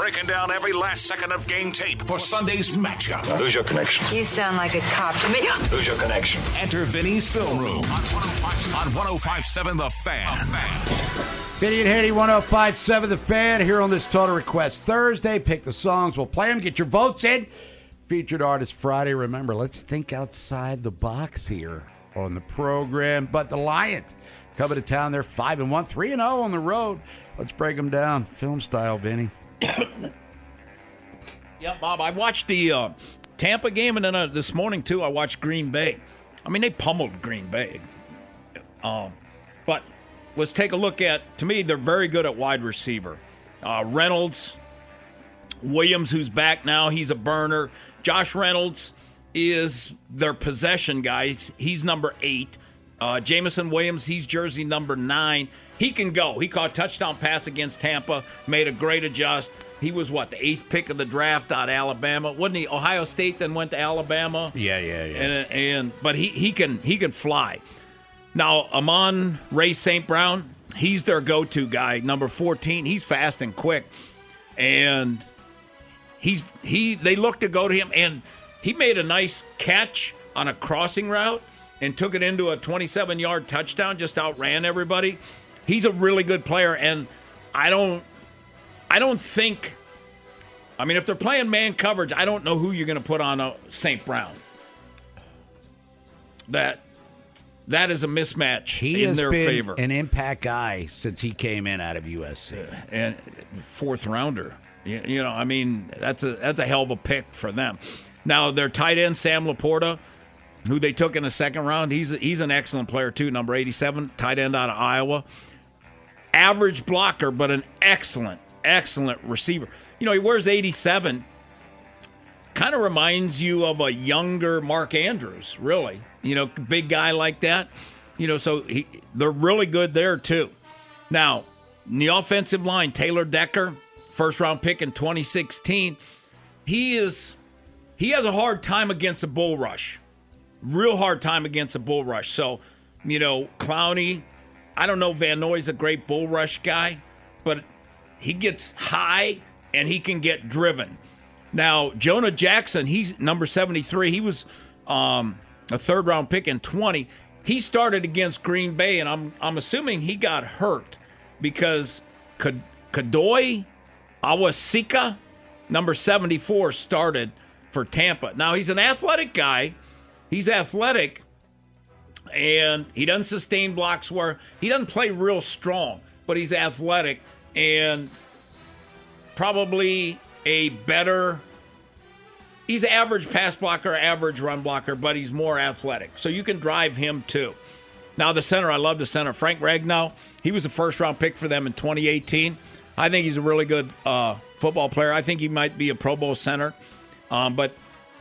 Breaking down every last second of game tape for Sunday's matchup. Who's your connection? You sound like a cop to me. Who's your connection? Enter Vinny's Film Room on 1057 The Fan. The Fan. Vinny and Haney, 1057 The Fan, here on this Total Request Thursday. Pick the songs, we'll play them, get your votes in. Featured Artist Friday. Remember, let's think outside the box here on the program. But the Lions coming to town, they're 5 and 1, 3 and 0 on the road. Let's break them down. Film style, Vinny. Yeah, Bob, I watched the uh, Tampa game, and then uh, this morning too, I watched Green Bay. I mean, they pummeled Green Bay. Um, but let's take a look at. To me, they're very good at wide receiver. Uh, Reynolds, Williams, who's back now, he's a burner. Josh Reynolds is their possession guy. He's number eight. Uh, Jameson Williams, he's jersey number nine. He can go. He caught touchdown pass against Tampa, made a great adjust. He was what the eighth pick of the draft out of Alabama, wasn't he? Ohio State then went to Alabama. Yeah, yeah, yeah. And, and but he he can he can fly. Now Amon Ray St. Brown, he's their go-to guy, number fourteen. He's fast and quick, and he's he they look to go to him, and he made a nice catch on a crossing route and took it into a 27-yard touchdown. Just outran everybody. He's a really good player, and I don't I don't think. I mean, if they're playing man coverage, I don't know who you're going to put on a St. Brown. That that is a mismatch He in their been favor. an impact guy since he came in out of USC. Uh, and fourth rounder. You, you know, I mean, that's a that's a hell of a pick for them. Now their tight end Sam LaPorta, who they took in the second round, he's he's an excellent player too. Number eighty seven, tight end out of Iowa. Average blocker, but an excellent, excellent receiver. You know, he wears eighty seven. Kind of reminds you of a younger Mark Andrews, really. You know, big guy like that. You know, so he, they're really good there too. Now, the offensive line, Taylor Decker, first round pick in 2016, he is he has a hard time against a bull rush. Real hard time against a bull rush. So, you know, Clowney, I don't know Van Noy's a great bull rush guy, but he gets high and he can get driven. Now, Jonah Jackson, he's number 73. He was um, a third round pick in 20. He started against Green Bay, and I'm I'm assuming he got hurt because Kad- Kayode Awosika, number 74, started for Tampa. Now, he's an athletic guy. He's athletic, and he doesn't sustain blocks where he doesn't play real strong, but he's athletic and probably a better he's average pass blocker, average run blocker, but he's more athletic. So you can drive him too. Now the center, I love the center. Frank Ragnow, he was a first round pick for them in 2018. I think he's a really good uh, football player. I think he might be a Pro Bowl center, um, but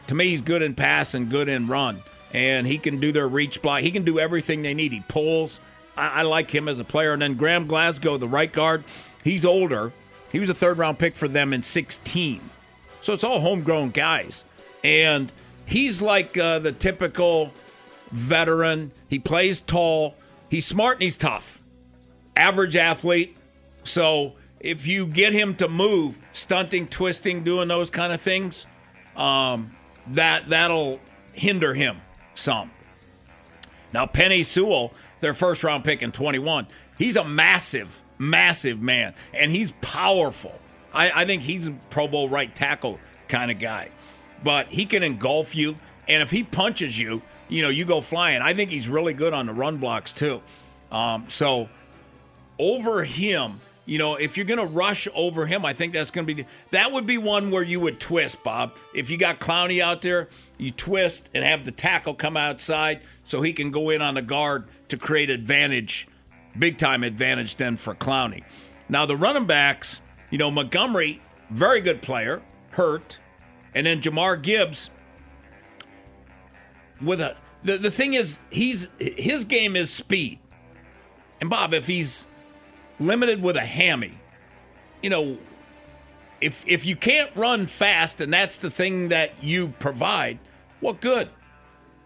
to me, he's good in pass and good in run, and he can do their reach block. He can do everything they need. He pulls. I, I like him as a player. And then Graham Glasgow, the right guard, he's older. He was a third round pick for them in 16. So it's all homegrown guys. And he's like uh, the typical veteran. He plays tall. He's smart and he's tough. Average athlete. So if you get him to move, stunting, twisting, doing those kind of things, um, that that'll hinder him some. Now Penei Sewell, their first round pick in 21. He's a massive, massive man, and he's powerful. I, I think he's a Pro Bowl right tackle kind of guy, but he can engulf you, and if he punches you, you know, you go flying. I think he's really good on the run blocks too. Um, so over him, you know, if you're going to rush over him, I think that's going to be that would be one where you would twist, Bob. If you got Clowney out there, you twist and have the tackle come outside so he can go in on the guard to create advantage, big time advantage then for Clowney. Now the running backs, you know, Montgomery, very good player, hurt, and then Jahmyr Gibbs with a the, the thing is he's his game is speed. And Bob, if he's limited with a hammy, you know, if if you can't run fast and that's the thing that you provide, what good?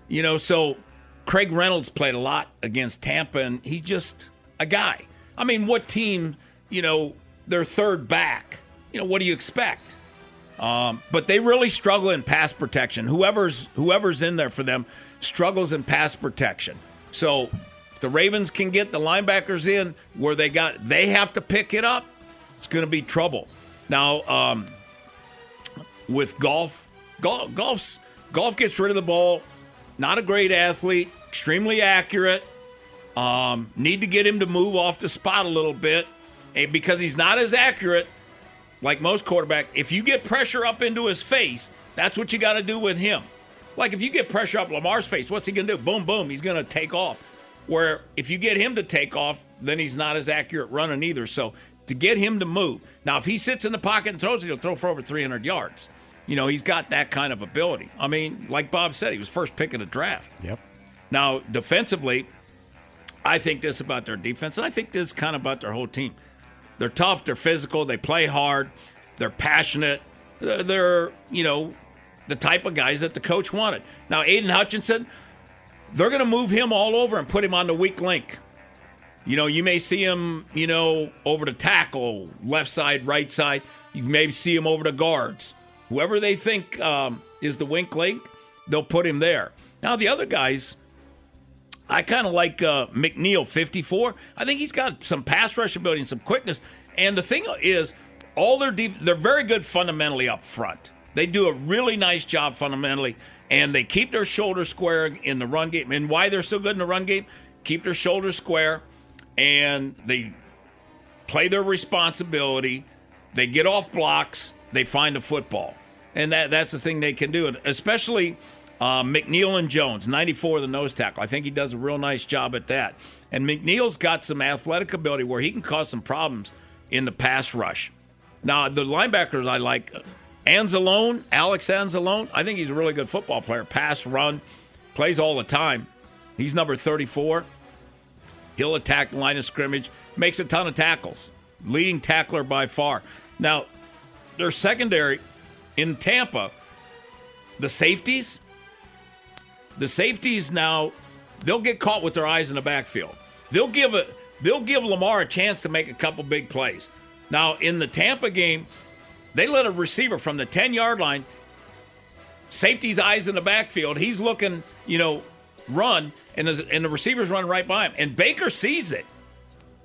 You know, so Craig Reynolds played a lot against Tampa and he's just a guy. I mean, what team, you know, their third back, you know, what do you expect? Um, but they really struggle in pass protection. Whoever's whoever's in there for them struggles in pass protection. So if the Ravens can get the linebackers in where they got they have to pick it up, it's going to be trouble. Now um, with Goff, Goff, Goff's Goff gets rid of the ball. Not a great athlete, extremely accurate. Um, need to get him to move off the spot a little bit, and because he's not as accurate like most quarterback, if you get pressure up into his face, that's what you got to do with him. Like if you get pressure up Lamar's face, what's he going to do? Boom, boom, he's going to take off. Where if you get him to take off, then he's not as accurate running either. So to get him to move. Now, if he sits in the pocket and throws it, he'll throw for over 300 yards. You know, he's got that kind of ability. I mean, like Bob said, he was first pick in the draft. Yep. Now, defensively, I think this about their defense, and I think this kind of about their whole team. They're tough, they're physical, they play hard, they're passionate. They're, you know, the type of guys that the coach wanted. Now, Aiden Hutchinson, they're going to move him all over and put him on the weak link. You know, you may see him, you know, over the tackle, left side, right side. You may see him over the guards. Whoever they think um, is the wink link, they'll put him there. Now, the other guys, I kind of like uh, McNeill, 54. I think he's got some pass rush ability and some quickness. And the thing is, all their deep, they're very good fundamentally up front. They do a really nice job fundamentally, and they keep their shoulders square in the run game. And why they're so good in the run game? Keep their shoulders square, and they play their responsibility. They get off blocks. They find the football, and that that's the thing they can do. And especially uh, McNeill and Jones, 94 the nose tackle. I think he does a real nice job at that. And McNeill's got some athletic ability where he can cause some problems in the pass rush. Now, the linebackers I like, Anzalone, Alex Anzalone, I think he's a really good football player. Pass, run, plays all the time. He's number 34. He'll attack the line of scrimmage, makes a ton of tackles. Leading tackler by far. Now, their secondary in Tampa, the safeties, the safeties now, they'll get caught with their eyes in the backfield. They'll give a they'll give Lamar a chance to make a couple big plays. Now, in the Tampa game, they let a receiver from the 10 yard line, safety's eyes in the backfield. He's looking, you know, run, and, and the receiver's running right by him. And Baker sees it,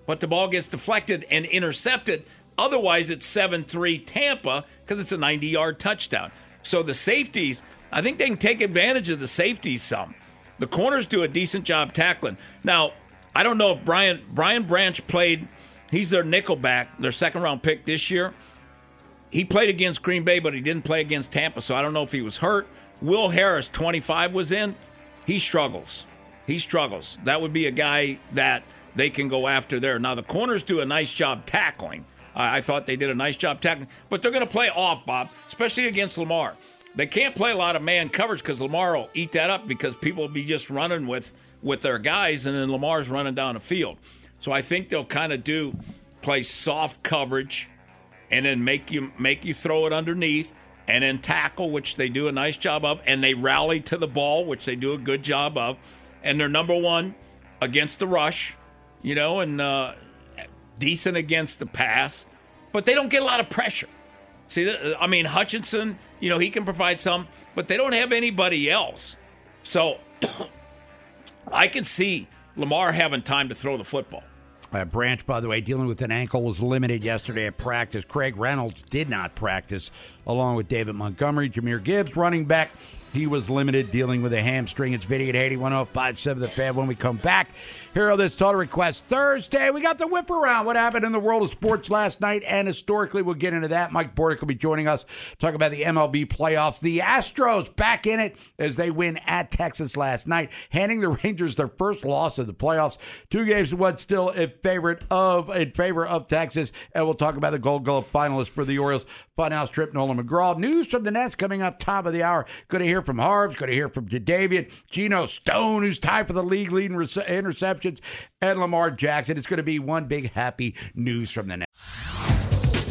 but the ball gets deflected and intercepted. Otherwise, it's 7 3 Tampa because it's a 90 yard touchdown. So the safeties, I think they can take advantage of the safeties some. The corners do a decent job tackling. Now, I don't know if Brian Brian Branch played He's their nickelback, their second round pick this year. He played against Green Bay, but he didn't play against Tampa, so I don't know if he was hurt. Will Harris, 25, was in. He struggles. He struggles. That would be a guy that they can go after there. Now, the corners do a nice job tackling. I thought they did a nice job tackling, but they're going to play off, Bob, especially against Lamar. They can't play a lot of man coverage because Lamar will eat that up because people will be just running with, with their guys, and then Lamar's running down the field. So I think they'll kind of do play soft coverage and then make you make you throw it underneath and then tackle, which they do a nice job of, and they rally to the ball, which they do a good job of, and they're number one against the rush, you know, and uh, decent against the pass, but they don't get a lot of pressure. See, I mean Hutchinson, you know, he can provide some, but they don't have anybody else. So I can see Lamar having time to throw the football. Uh, Branch, by the way, dealing with an ankle, was limited yesterday at practice. Craig Reynolds did not practice, along with David Montgomery. Jahmyr Gibbs, running back, he was limited dealing with a hamstring. It's Vinny at 81057 The Fan. When we come back, on this Total Request Thursday, we got the whip around. What happened in the world of sports last night and historically, we'll get into that. Mike Bordick will be joining us, talk about the MLB playoffs. The Astros back in it as they win at Texas last night, handing the Rangers their first loss of the playoffs. Two games to one still in favorite of in favor of Texas. And we'll talk about the Gold Glove finalists for the Orioles. Funhouse trip, Nolan McGraw. News from the Nest coming up top of the hour. Good to hear from Harbs. Good to hear from Jadeveon. Geno Stone, who's tied for the league leading rece- and Lamar Jackson. It's going to be one big happy news from the Nest.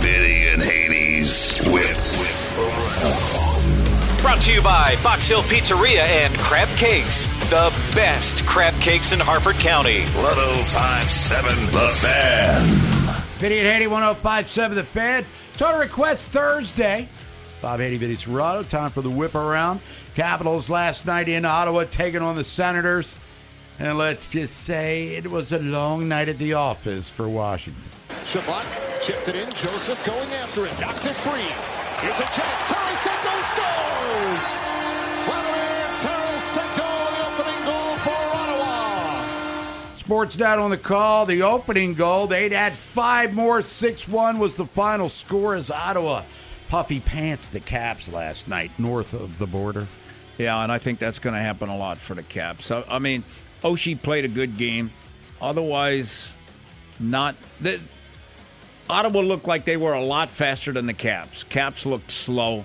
Vinny and Hades with, Brought to you by Box Hill Pizzeria and Crab Cakes, the best crab cakes in Harford County. 1057 The Fan. Vinny and Haney, 1057 The Fan. Total Request Thursday. Bob Haney, Vinny Cerrato. Time for the whip around. Capitals last night in Ottawa taking on the Senators. And let's just say it was a long night at the office for Washington. Chabot chipped it in. Joseph going after it. Knocked it free. Here's a chance. Tarasenko scores! Vladimir Tarasenko, the opening goal for Ottawa. Sports Night on the call. The opening goal. They'd add five more. 6 1 was the final score as Ottawa puffy pants the Caps last night north of the border. Yeah, and I think that's going to happen a lot for the Caps. So, I mean, Oshie played a good game. Otherwise, not. The, Ottawa looked like they were a lot faster than the Caps. Caps looked slow,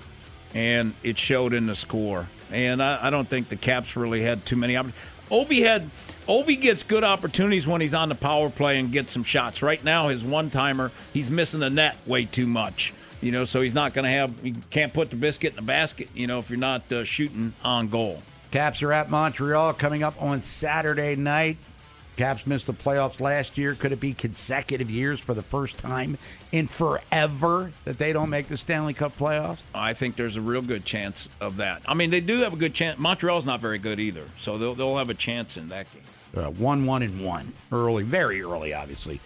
and it showed in the score. And I, I don't think the Caps really had too many opportunities. Ovi had Ovi gets good opportunities when he's on the power play and gets some shots. Right now, his one timer, he's missing the net way too much. You know, so he's not going to have. You can't put the biscuit in the basket. You know, if you're not uh, shooting on goal. Caps are at Montreal coming up on Saturday night. Caps missed the playoffs last year. Could it be consecutive years for the first time in forever that they don't make the Stanley Cup playoffs? I think there's a real good chance of that. I mean, they do have a good chance. Montreal's not very good either, so they'll, they'll have a chance in that game. Uh, one, one, and one. Early, very early, obviously,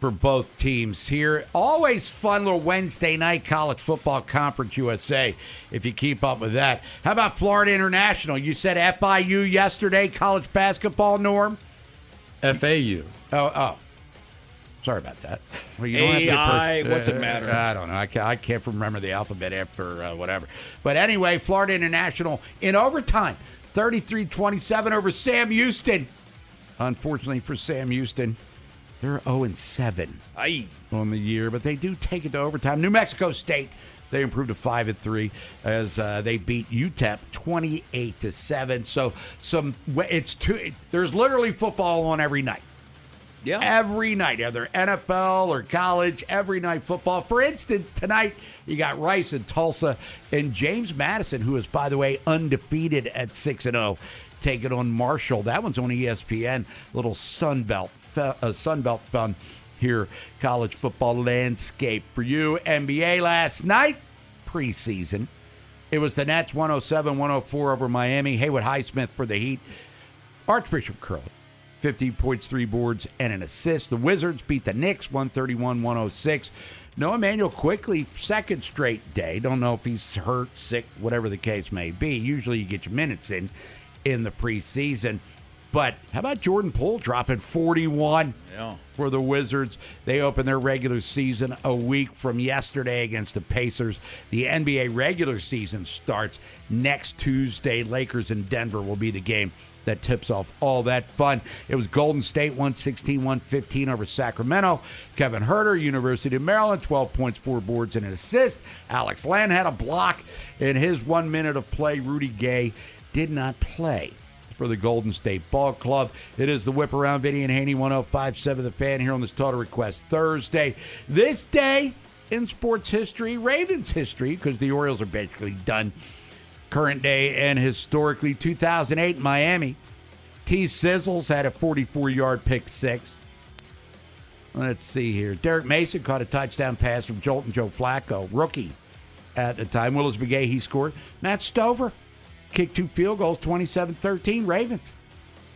for both teams here. Always fun little Wednesday night college football conference USA, if you keep up with that. How about Florida International? You said FIU yesterday, college basketball, Norm? FAU. Oh, oh. Sorry about that. Well, you don't have to AI, per- what's it uh, matter? I don't know. I can't, I can't remember the alphabet after uh, whatever. But anyway, Florida International in overtime, 33-27 over Sam Houston. Unfortunately for Sam Houston, they're 0 7 Aye. on the year, but they do take it to overtime. New Mexico State, they improved to five and three as uh, they beat UTEP twenty eight to seven. So some it's two. There's literally football on every night. Yeah. Every night, either NFL or college, every night football. For instance, tonight you got Rice and Tulsa and James Madison, who is, by the way, undefeated at 6 and 0, taking on Marshall. That one's on ESPN. Little Sun Belt, uh, Sun Belt fun here, college football landscape for you. NBA last night, preseason. It was the Nets 107 104 over Miami. Haywood Highsmith for the Heat. Archbishop Curley, 15 points, three boards, and an assist. The Wizards beat the Knicks 131 106. No Immanuel Quickley, second straight day. Don't know if he's hurt, sick, whatever the case may be. Usually you get your minutes in in the preseason. But how about Jordan Poole dropping 41 Yeah. for the Wizards? They open their regular season a week from yesterday against the Pacers. The NBA regular season starts next Tuesday. Lakers and Denver will be the game that tips off all that fun. It was Golden State 116 115 over Sacramento. Kevin Huerter, University of Maryland, 12 points, four boards, and an assist. Alex Len had a block in his one minute of play. Rudy Gay did not play. For the Golden State Ball Club. It is the Whip Around Vinny and Haney 1057 The Fan here on this Total Request Thursday. This day in sports history, Ravens history, because the Orioles are basically done. Current day and historically, 2008 Miami. T. Sizzles had a 44 yard pick six. Let's see here. Derrick Mason caught a touchdown pass from Jolton Joe Flacco, rookie at the time. Willis McGahee, he scored. Matt Stover kicked two field goals, 27 13 Ravens,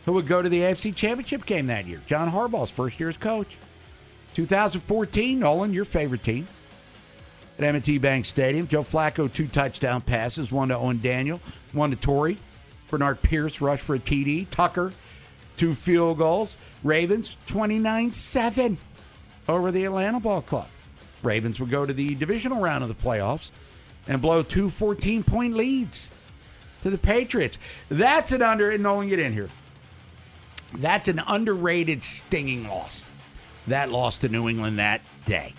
who would go to the AFC Championship game that year. John Harbaugh's first year as coach. 2014, Nolan, your favorite team. At M&T Bank Stadium, Joe Flacco, two touchdown passes, one to Owen Daniel, one to Torrey. Bernard Pierce rushed for a TD. Tucker, two field goals. Ravens, 29 7 over the Atlanta Ball Club. Ravens would go to the divisional round of the playoffs and blow two 14 point leads to the Patriots. That's an under, and no one get in here. That's an underrated stinging loss. That loss to New England that day.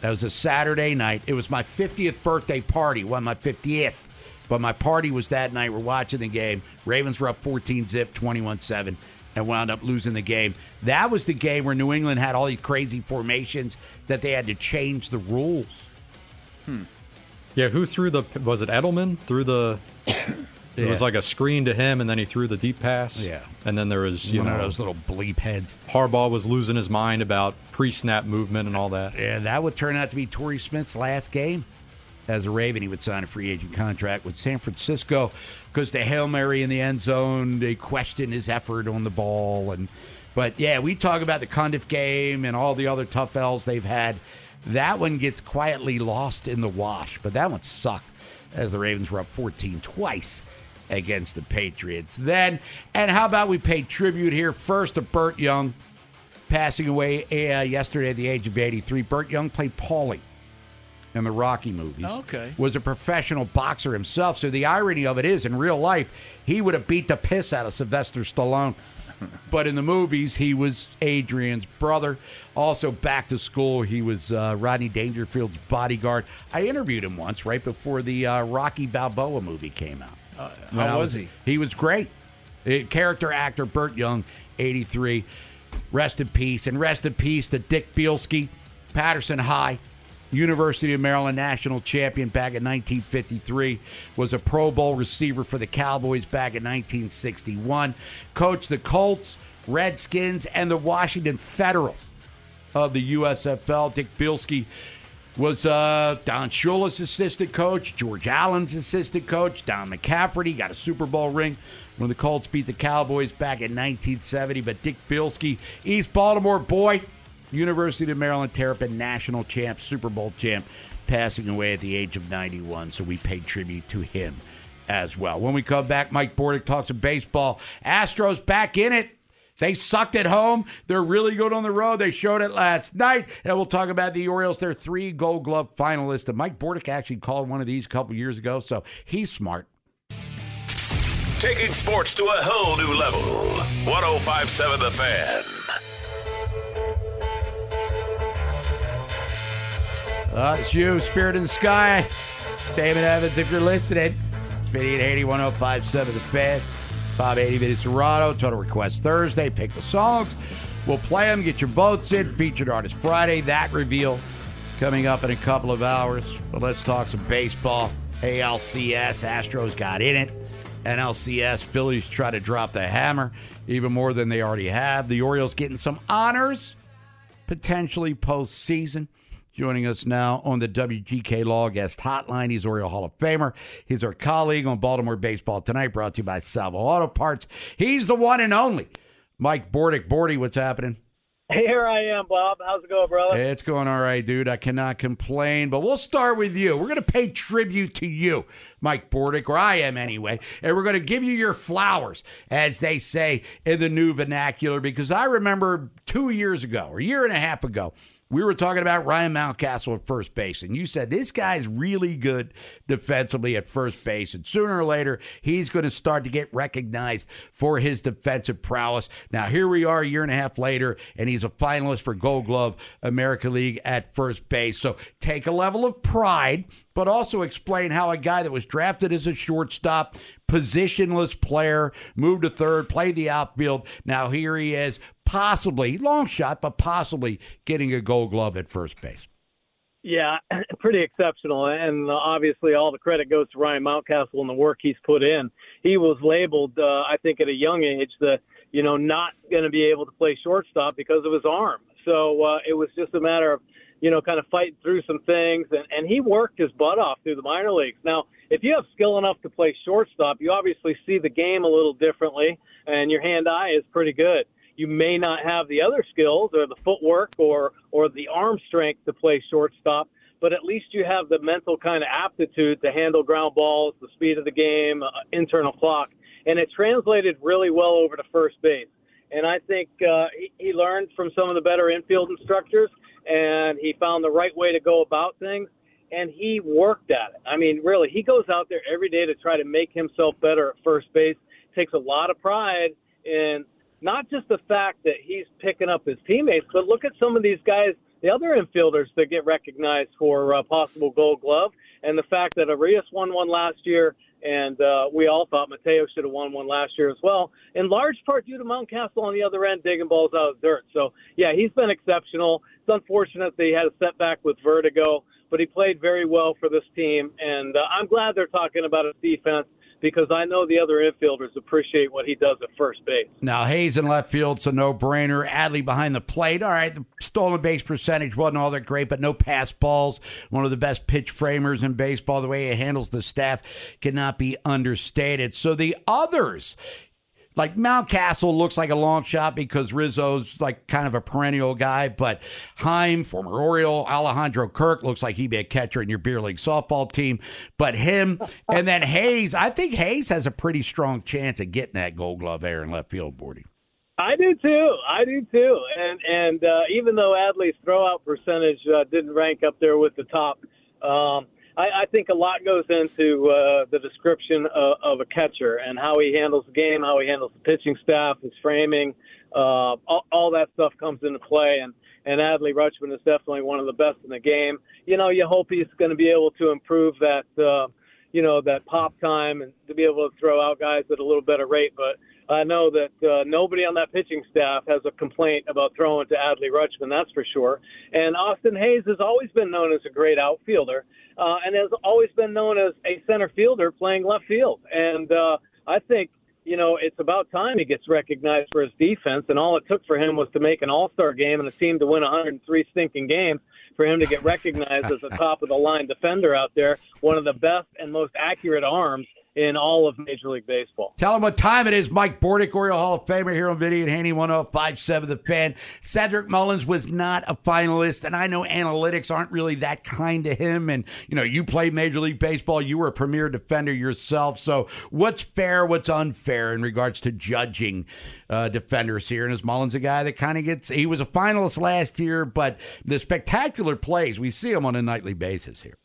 That was a Saturday night. It was my 50th birthday party, well, my 50th. But my party was that night. We're watching the game. Ravens were up 14 zip, 21 7, and wound up losing the game. That was the game where New England had all these crazy formations that they had to change the rules. Hmm. Yeah, who threw the? Was it Edelman threw the? It was like a screen to him, and then he threw the deep pass. Yeah. and then there was you One know of those little bleep heads. Harbaugh was losing his mind about pre-snap movement and all that. Yeah, that would turn out to be Torrey Smith's last game as a Raven. He would sign a free agent contract with San Francisco because the Hail Mary in the end zone, they questioned his effort on the ball. and But yeah, we talk about the Cundiff game and all the other tough L's they've had. That one gets quietly lost in the wash, but that one sucked as the Ravens were up 14 twice against the Patriots. Then, and how about we pay tribute here first to Burt Young, passing away uh, yesterday at the age of 83. Burt Young played Paulie in the Rocky movies. Okay. Was a professional boxer himself. So the irony of it is, in real life, he would have beat the piss out of Sylvester Stallone. But in the movies, he was Adrian's brother. Also, back to school, he was uh, Rodney Dangerfield's bodyguard. I interviewed him once right before the uh, Rocky Balboa movie came out. When how I was he? He was great. Uh, character actor Burt Young, 83. Rest in peace. And rest in peace to Dick Bielski, Patterson High, University of Maryland national champion back in 1953. Was a Pro Bowl receiver for the Cowboys back in 1961. Coached the Colts, Redskins, and the Washington Federals of the USFL. Dick Bielski was uh, Don Shula's assistant coach, George Allen's assistant coach, Don McCafferty got a Super Bowl ring when the Colts beat the Cowboys back in 1970. But Dick Bielski, East Baltimore boy, University of Maryland Terrapin national champ, Super Bowl champ, passing away at the age of 91. So we paid tribute to him as well. When we come back, Mike Bordick talks some baseball. Astros back in it. They sucked at home. They're really good on the road. They showed it last night. And we'll talk about the Orioles. They're three Gold Glove finalists. And Mike Bordick actually called one of these a couple years ago, so he's smart. Taking sports to a whole new level. 1057 The Fan. Uh, it's you, Spirit in the Sky. Damon Evans, if you're listening. It's Vinny at 81057 The Fan. Bob 80 Vinny Cerrato. Total Request Thursday. Pick the songs. We'll play them. Get your votes in. Featured Artist Friday. That reveal coming up in a couple of hours. But let's talk some baseball. ALCS. Astros got in it. NLCS. Phillies try to drop the hammer even more than they already have. The Orioles getting some honors potentially postseason. Joining us now on the WGK Law Guest Hotline, he's Oriole Hall of Famer. He's our colleague on Baltimore Baseball Tonight, brought to you by Salvo Auto Parts. He's the one and only Mike Bordick. Bordy, what's happening? Here I am, Bob. How's it going, brother? It's going all right, dude. I cannot complain, but we'll start with you. We're going to pay tribute to you, Mike Bordick, or I am anyway, and we're going to give you your flowers, as they say in the new vernacular, because I remember two years ago, or a year and a half ago, we were talking about Ryan Mountcastle at first base, and you said this guy's really good defensively at first base, and sooner or later he's going to start to get recognized for his defensive prowess. Now here we are, a year and a half later, and he's a finalist for Gold Glove America League at first base. So take a level of pride but also explain how a guy that was drafted as a shortstop, positionless player, moved to third, played the outfield. Now here he is, possibly, long shot, but possibly getting a gold glove at first base. Yeah, pretty exceptional. And uh, obviously, all the credit goes to Ryan Mountcastle and the work he's put in. He was labeled, uh, I think, at a young age, the you know, not going to be able to play shortstop because of his arm. So uh, it was just a matter of you know, kind of fighting through some things. And, and he worked his butt off through the minor leagues. Now, if you have skill enough to play shortstop, you obviously see the game a little differently, and your hand eye is pretty good. You may not have the other skills or the footwork or, or the arm strength to play shortstop, but at least you have the mental kind of aptitude to handle ground balls, the speed of the game, uh, internal clock. And it translated really well over to first base. And I think uh, he, he learned from some of the better infield instructors and he found the right way to go about things and he worked at it. I mean, really, he goes out there every day to try to make himself better at first base. Takes a lot of pride in not just the fact that he's picking up his teammates, but look at some of these guys, the other infielders that get recognized for uh, possible Gold Glove, and the fact that Urías won one last year, and uh, we all thought Mateo should have won one last year as well, in large part due to Mountcastle on the other end digging balls out of dirt. So, yeah, he's been exceptional. It's unfortunate that he had a setback with vertigo, but he played very well for this team, and uh, I'm glad they're talking about his defense because I know the other infielders appreciate what he does at first base. Now, Hays in left field, it's a no brainer. Adley behind the plate. All right, the stolen base percentage wasn't all that great, but no pass balls. One of the best pitch framers in baseball. The way he handles the staff cannot be understated. So the others, like Mountcastle looks like a long shot because Rizzo's like kind of a perennial guy, but Heim, former Oriole, Alejandro Kirk looks like he'd be a catcher in your beer league softball team. But him and then Hays, I think Hays has a pretty strong chance of getting that Gold Glove air in left field, Bordy. I do too. I do too. And and uh, even though Adley's throwout percentage uh, didn't rank up there with the top. Um, I, I think a lot goes into uh, the description of, of a catcher and how he handles the game, how he handles the pitching staff, his framing, uh, all, all that stuff comes into play. And and Adley Rutschman is definitely one of the best in the game. You know, you hope he's going to be able to improve that, uh, you know, that pop time and to be able to throw out guys at a little better rate. But I know that uh, nobody on that pitching staff has a complaint about throwing to Adley Rutschman, that's for sure. And Austin Hays has always been known as a great outfielder uh, and has always been known as a center fielder playing left field. And uh, I think you know it's about time he gets recognized for his defense. And all it took for him was to make an All Star game and a team to win 103 stinking games for him to get recognized as a top of the line defender out there, one of the best and most accurate arms in all of Major League Baseball. Tell him what time it is. Mike Bordick, Oriole Hall of Famer here on Video and Haney 1057 The Fan. Cedric Mullins was not a finalist, and I know analytics aren't really that kind to him. And, you know, you played Major League Baseball, you were a premier defender yourself. So, what's fair, what's unfair in regards to judging uh, defenders here? And is Mullins a guy that kind of gets, he was a finalist last year, but the spectacular plays, we see him on a nightly basis here.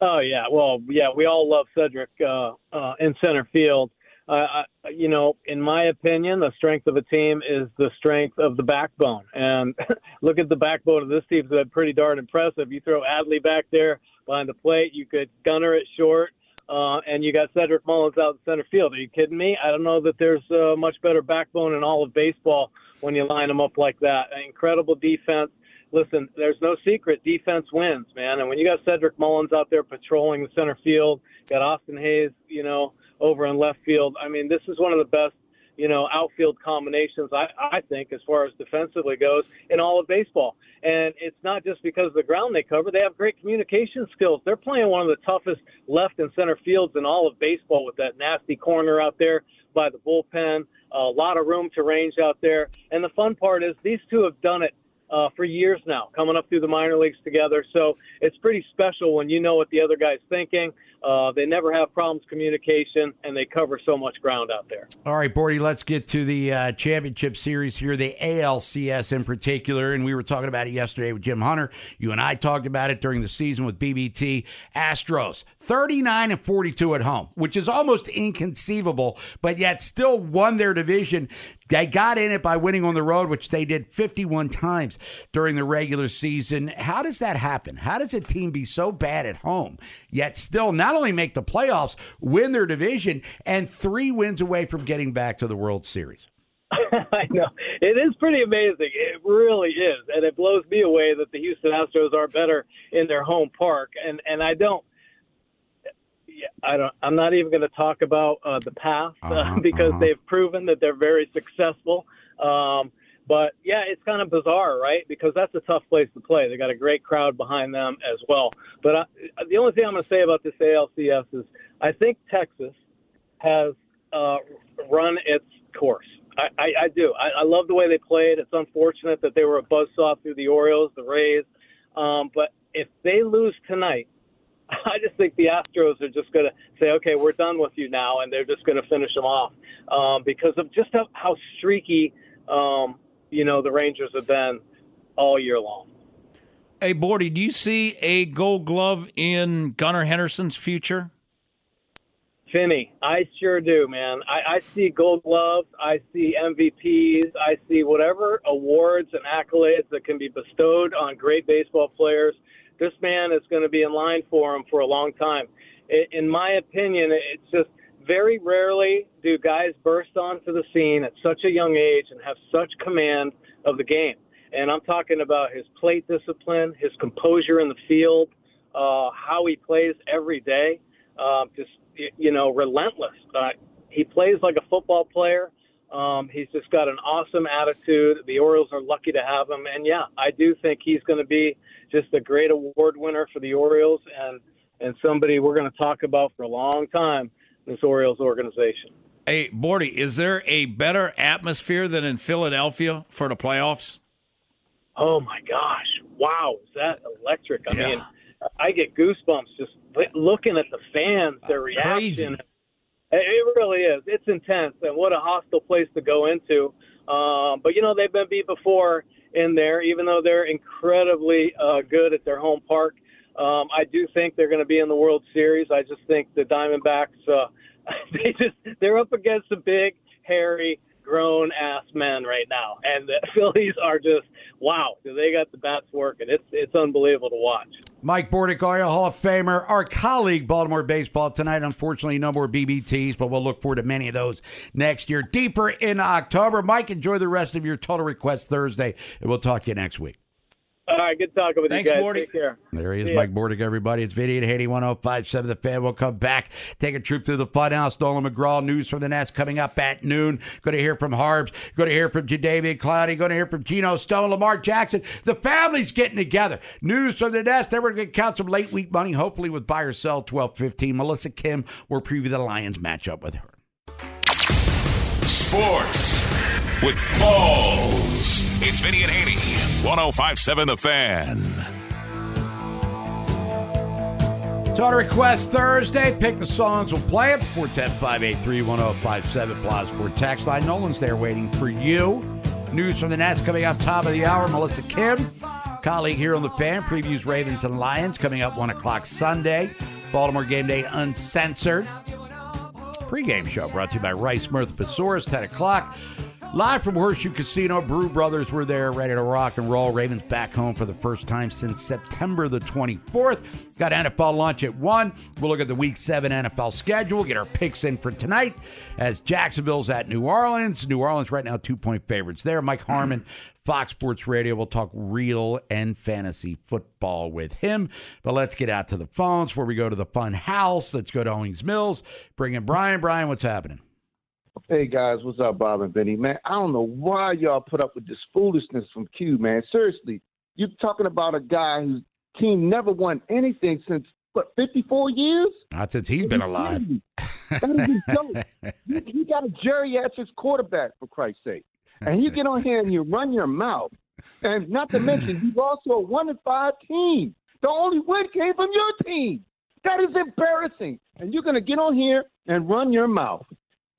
Oh yeah, well yeah, we all love Cedric uh, uh, in center field. Uh, I, you know, in my opinion, the strength of a team is the strength of the backbone. And look at the backbone of this team; it's been pretty darn impressive. You throw Adley back there behind the plate, you could Gunnar it short, uh, and you got Cedric Mullins out in center field. Are you kidding me? I don't know that there's a much better backbone in all of baseball when you line them up like that. Incredible defense listen, there's no secret. Defense wins, man. And when you got Cedric Mullins out there patrolling the center field, got Austin Hays, you know, over in left field. I mean, this is one of the best, you know, outfield combinations I, I think as far as defensively goes in all of baseball. And it's not just because of the ground they cover; they have great communication skills. They're playing one of the toughest left and center fields in all of baseball with that nasty corner out there by the bullpen. A lot of room to range out there. And the fun part is these two have done it uh, for years now, coming up through the minor leagues together. So it's pretty special when you know what the other guy's thinking. Uh, they never have problems communication, and they cover so much ground out there. All right, Bordy, let's get to the uh, championship series here, the ALCS in particular. And we were talking about it yesterday with Jim Hunter. You and I talked about it during the season with BBT. Astros, 39 and 42 at home, which is almost inconceivable, but yet still won their division. They got in it by winning on the road, which they did 51 times during the regular season. How does that happen? How does a team be so bad at home, yet still not only make the playoffs, win their division, and three wins away from getting back to the World Series? I know. It is pretty amazing. It really is. And it blows me away that the Houston Astros are better in their home park. And, and I don't. I don't. I'm not even going to talk about uh, the past uh, uh-huh, because uh-huh. they've proven that they're very successful. Um, but yeah, it's kind of bizarre, right? Because that's a tough place to play. They got a great crowd behind them as well. But I, the only thing I'm going to say about this ALCS is I think Texas has uh, run its course. I, I, I do. I, I love the way they played. It's unfortunate that they were a buzzsaw through the Orioles, the Rays. Um, but if they lose tonight, I just think the Astros are just going to say, okay, we're done with you now, and they're just going to finish them off um, because of just how, how streaky, um, you know, the Rangers have been all year long. Hey, Bordy, do you see a gold glove in Gunnar Henderson's future? Finney, I sure do, man. I, I see gold gloves, I see MVPs, I see whatever awards and accolades that can be bestowed on great baseball players this man is going to be in line for him for a long time. In my opinion, it's just very rarely do guys burst onto the scene at such a young age and have such command of the game. And I'm talking about his plate discipline, his composure in the field, uh, how he plays every day. Uh, just you know, relentless. Uh, he plays like a football player. Um, he's just got an awesome attitude. The Orioles are lucky to have him, and yeah, I do think he's going to be just a great award winner for the Orioles and and somebody we're going to talk about for a long time. This Orioles organization. Hey, Bordy, is there a better atmosphere than in Philadelphia for the playoffs? Oh my gosh! Wow, is that electric? I yeah. mean, I get goosebumps just looking at the fans, their reaction. Crazy. It really is. It's intense, and what a hostile place to go into. Um, but you know they've been beat before in there, even though they're incredibly uh, good at their home park. Um, I do think they're going to be in the World Series. I just think the Diamondbacks, uh, they just they're up against a big, hairy, grown ass men right now, and the Phillies are just wow. They got the bats working. It's it's unbelievable to watch. Mike Bordick, Bordigoya, Hall of Famer, our colleague, Baltimore Baseball tonight. Unfortunately, no more BBTs, but we'll look forward to many of those next year. Deeper in October. Mike, enjoy the rest of your Total Request Thursday, and we'll talk to you next week. All right, good talking with Thanks, you guys. Morty. Take care. There he is, Mike Bordick, everybody. It's Vinny at Haiti 1057. The fan will come back, take a trip through the funhouse. Nolan McGraw, news from the Nest coming up at noon. Going to hear from Harbs. Going to hear from Jadeveon Clowney. Going to hear from Geno Stone, Lamar Jackson. The family's getting together. News from the Nest. Then we're going to count some late week money, hopefully with buy or sell 1215. Melissa Kim will preview the Lions matchup with her. Sports with balls. It's Vinny and Haney. 1057 The Fan. Total Request Thursday. Pick the songs. We'll play them. 410 583 1057 Plaza Sport text line. Nolan's there waiting for you. News from the Nest coming up top of the hour. Melissa Kim, colleague here on the fan, previews Ravens and Lions coming up 1 o'clock Sunday. Baltimore Game Day Uncensored. Pre-game show brought to you by Rice Mirth Pesaurus, 10 o'clock. Live from Horseshoe Casino, Brew Brothers were there, ready to rock and roll. Ravens back home for the first time since September the 24th. Got NFL lunch at 1. We'll look at the Week 7 NFL schedule, get our picks in for tonight as Jacksonville's at New Orleans. New Orleans right now two-point favorites there. Mike Harmon, Fox Sports Radio. We'll talk real and fantasy football with him. But let's get out to the phones before we go to the fun house. Let's go to Owings Mills. Bring in Brian. Brian, what's happening? Hey guys, what's up, Bob and Vinny? Man, I don't know why y'all put up with this foolishness from Q, man. Seriously, you're talking about a guy whose team never won anything since what 54 years? Not since he's been alive. That is you, you got a geriatric quarterback for Christ's sake, and you get on here and you run your mouth And not to mention, you also a one and five team. The only win came from your team. That is embarrassing. And you're gonna get on here and run your mouth,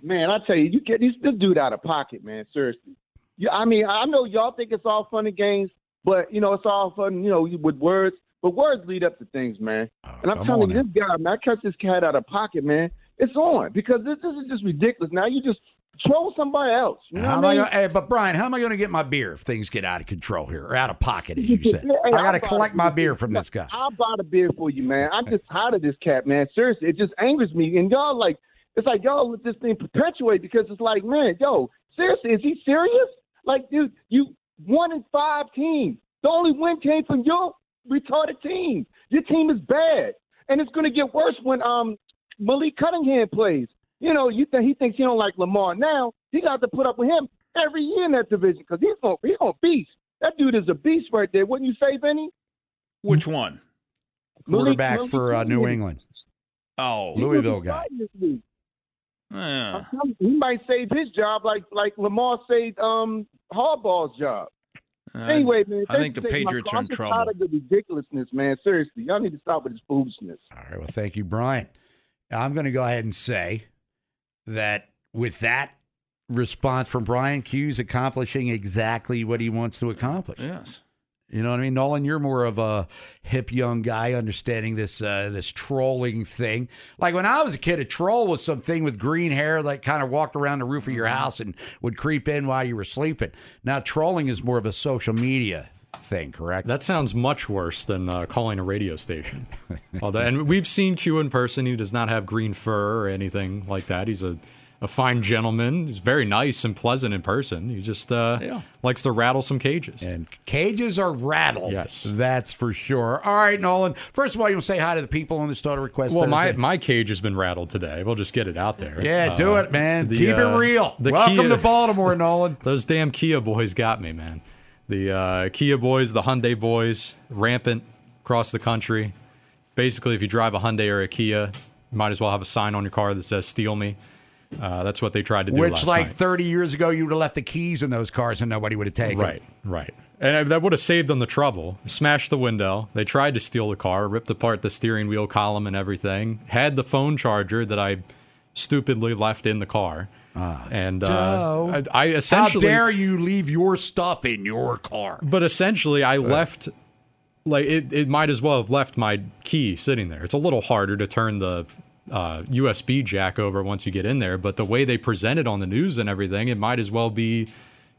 man. I tell you, you get this, this dude out of pocket, man. Seriously. Yeah, I mean, I know y'all think it's all fun and games, but you know, it's all fun, you know, with words. But words lead up to things, man. Oh, and I'm telling you, this guy, man, I catch this cat out of pocket, man. It's on because this, this is just ridiculous. Now you just troll somebody else. You know How am I mean? gonna, hey, but Brian, how am I going to get my beer if things get out of control here or out of pocket, as you said? Hey, I got to collect my beer from this guy. I'll buy the beer for you, man. I'm just tired of this cat, man. Seriously, it just angers me. And y'all like, it's like y'all let this thing perpetuate because it's like, man, yo, seriously, is he serious? Like, dude, you one in five teams. The only win came from your retarded team. Your team is bad, and it's going to get worse when um Malik Cunningham plays. You know, you think he thinks he don't like Lamar now. He got to put up with him every year in that division because he's going he's going beast. That dude is a beast right there. Wouldn't you say, Benny? Which one? Quarterback Malik for uh, New England. Oh, Louisville guy. This week. Eh. He might save his job like like Lamar saved um Harbaugh's job. Anyway, man, I think the thanks for taking my Patriots call. are I'm in trouble. Tired of the ridiculousness, man. Seriously, y'all need to stop with this foolishness. All right. Well, thank you, Brian. I'm going to go ahead and say that with that response from Brian, Q's accomplishing exactly what he wants to accomplish. Yes. You know what I mean, Nolan? You're more of a hip young guy, understanding this uh, this trolling thing. Like when I was a kid, a troll was something with green hair that kind of walked around the roof of your house and would creep in while you were sleeping. Now trolling is more of a social media thing, correct? That sounds much worse than uh, calling a radio station. Although, and we've seen Q in person. He does not have green fur or anything like that. He's a, a fine gentleman. He's very nice and pleasant in person. He just uh, Yeah. likes to rattle some cages. And cages are rattled. Yes. That's for sure. All right, Nolan. First of all, you want to say hi to the people on the Stoner Request Well, my, Thursday? my cage has been rattled today. We'll just get it out there. Yeah, do Uh, it, man. the, Keep it uh, real. the Welcome Kia- to Baltimore, Nolan. Those damn Kia boys got me, man. The uh, Kia boys, the Hyundai boys, rampant across the country. Basically, if you drive a Hyundai or a Kia, you might as well have a sign on your car that says "Steal me." Uh, that's what they tried to do Which, like night. 30 years ago, you would have left the keys in those cars and nobody would have taken it. Right, them. right. And uh, that would have saved them the trouble. Smashed the window. They tried to steal the car, ripped apart the steering wheel column and everything. Had the phone charger that I stupidly left in the car. and uh, I, I essentially How dare you leave your stuff in your car? But essentially, I left like it. It might as well have left my key sitting there. It's a little harder to turn the uh, USB jack over once you get in there, but the way they present it on the news and everything, it might as well be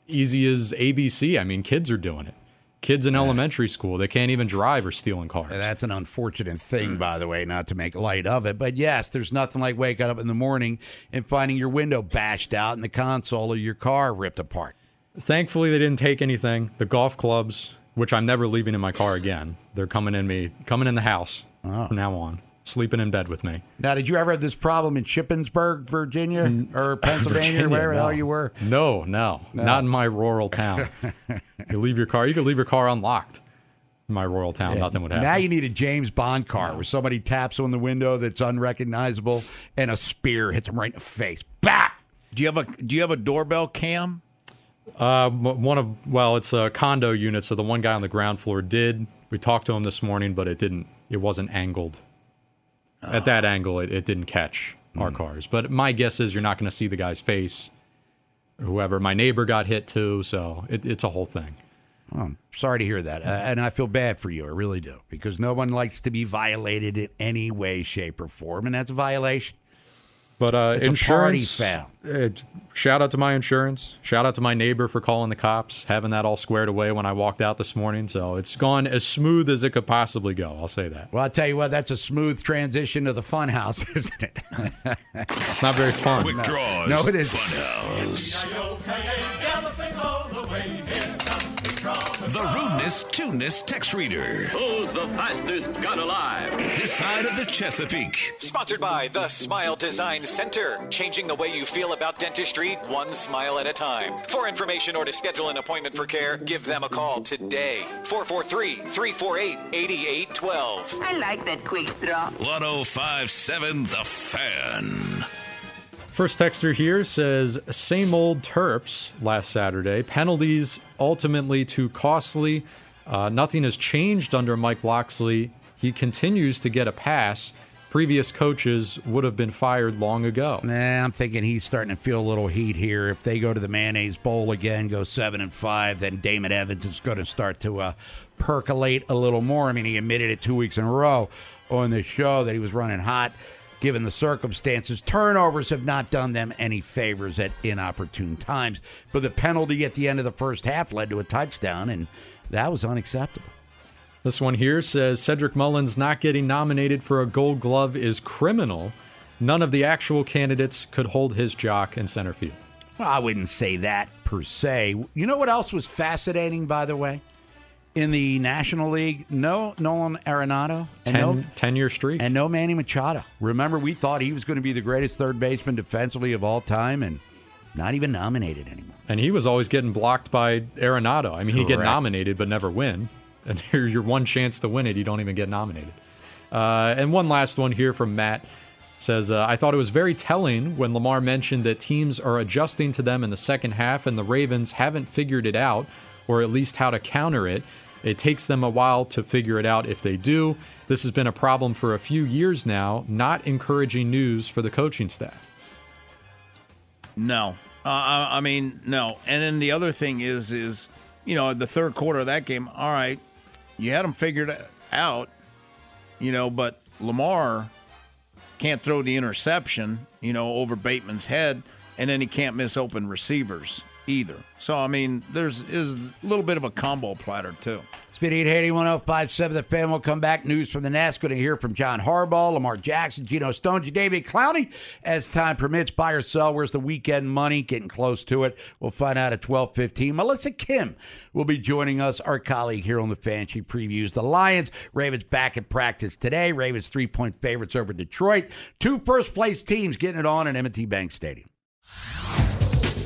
easy as ABC. I mean, kids are doing it. Kids in elementary school, they can't even drive or stealing cars. That's an unfortunate thing, by the way, not to make light of it. But yes, there's nothing like waking up in the morning and finding your window bashed out and the console of your car ripped apart. Thankfully, they didn't take anything. The golf clubs, which I'm never leaving in my car again, they're coming in me, coming in the house from now on, sleeping in bed with me. Now, did you ever have this problem in Shippensburg, Virginia, or Pennsylvania, or wherever the hell you were? No, no, No. not in my rural town. you leave your car. You could leave your car unlocked. In my rural town, nothing would happen. Now you need a James Bond car where somebody taps on the window that's unrecognizable and a spear hits him right in the face. Bap! Do you have a Do you have a doorbell cam? Uh, one of well, it's a condo unit, so the one guy on the ground floor did. We talked to him this morning, but it didn't. It wasn't angled. At that angle, it, it didn't catch our cars. But my guess is you're not going to see the guy's face. Whoever. My neighbor got hit too, so it, it's a whole thing. Oh, I'm sorry to hear that. Uh, and I feel bad for you. I really do. Because no one likes to be violated in any way, shape, or form. And that's a violation. But uh, It's a insurance. party foul. uh, shout out to my insurance. Shout out to my neighbor for calling the cops, having that all squared away when I walked out this morning. So it's gone as smooth as it could possibly go. I'll say that. Well, I'll tell you what, that's a smooth transition to the fun house, isn't it? it's not very fun. Quick draws. No, it is. Funhouse. The rudeness, tuneness text reader. Who's the fastest gun alive? This side of the Chesapeake. Sponsored by the Smile Design Center, changing the way you feel about dentistry one smile at a time. For information or to schedule an appointment for care, give them a call today. 443-348-8812. I like that quick straw. 1057 The Fan. First texter here says, same old Terps last Saturday. Penalties ultimately too costly. Uh, nothing has changed under Mike Locksley. He continues to get a pass. Previous coaches would have been fired long ago. Nah, I'm thinking he's starting to feel a little heat here. If they go to the mayonnaise bowl again, go seven and five, then Damon Evans is going to start to uh, percolate a little more. I mean, he admitted it two weeks in a row on the show that he was running hot given the circumstances. Turnovers have not done them any favors at inopportune times. But the penalty at the end of the first half led to a touchdown, and that was unacceptable. This one here says Cedric Mullins not getting nominated for a gold glove is criminal. None of the actual candidates could hold his jock in center field. Well, I wouldn't say that per se. You know what else was fascinating, by the way? In the National League, no Nolan Arenado. and Ten, no, 10 year streak. and no Manny Machado. Remember, we thought he was going to be the greatest third baseman defensively of all time, and not even nominated anymore. And he was always getting blocked by Arenado. I mean, he'd get nominated but never win. And here, your one chance to win it, you don't even get nominated. Uh, and one last one here from Matt says, uh, I thought it was very telling when Lamar mentioned that teams are adjusting to them in the second half and the Ravens haven't figured it out, or at least how to counter it. It takes them a while to figure it out if they do. This has been a problem for a few years now, not encouraging news for the coaching staff. No, uh, I I mean no. And then the other thing is, is you know, the third quarter of that game. All right, you had them figured out, you know, but Lamar can't throw the interception, you know, over Bateman's head, and then he can't miss open receivers either. So I mean, there's is a little bit of a combo platter too. It's 5880 1057. The fan will come back. News from the Nest. Going to hear from John Harbaugh, Lamar Jackson, Geno Stone, David Clowney. As time permits, buy or sell. Where's the weekend money? Getting close to it. We'll find out at 1215. Melissa Kim will be joining us, our colleague here on the fan. She previews the Lions. Ravens back at practice today. Ravens three point favorites over Detroit. Two first place teams getting it on in M&T Bank Stadium.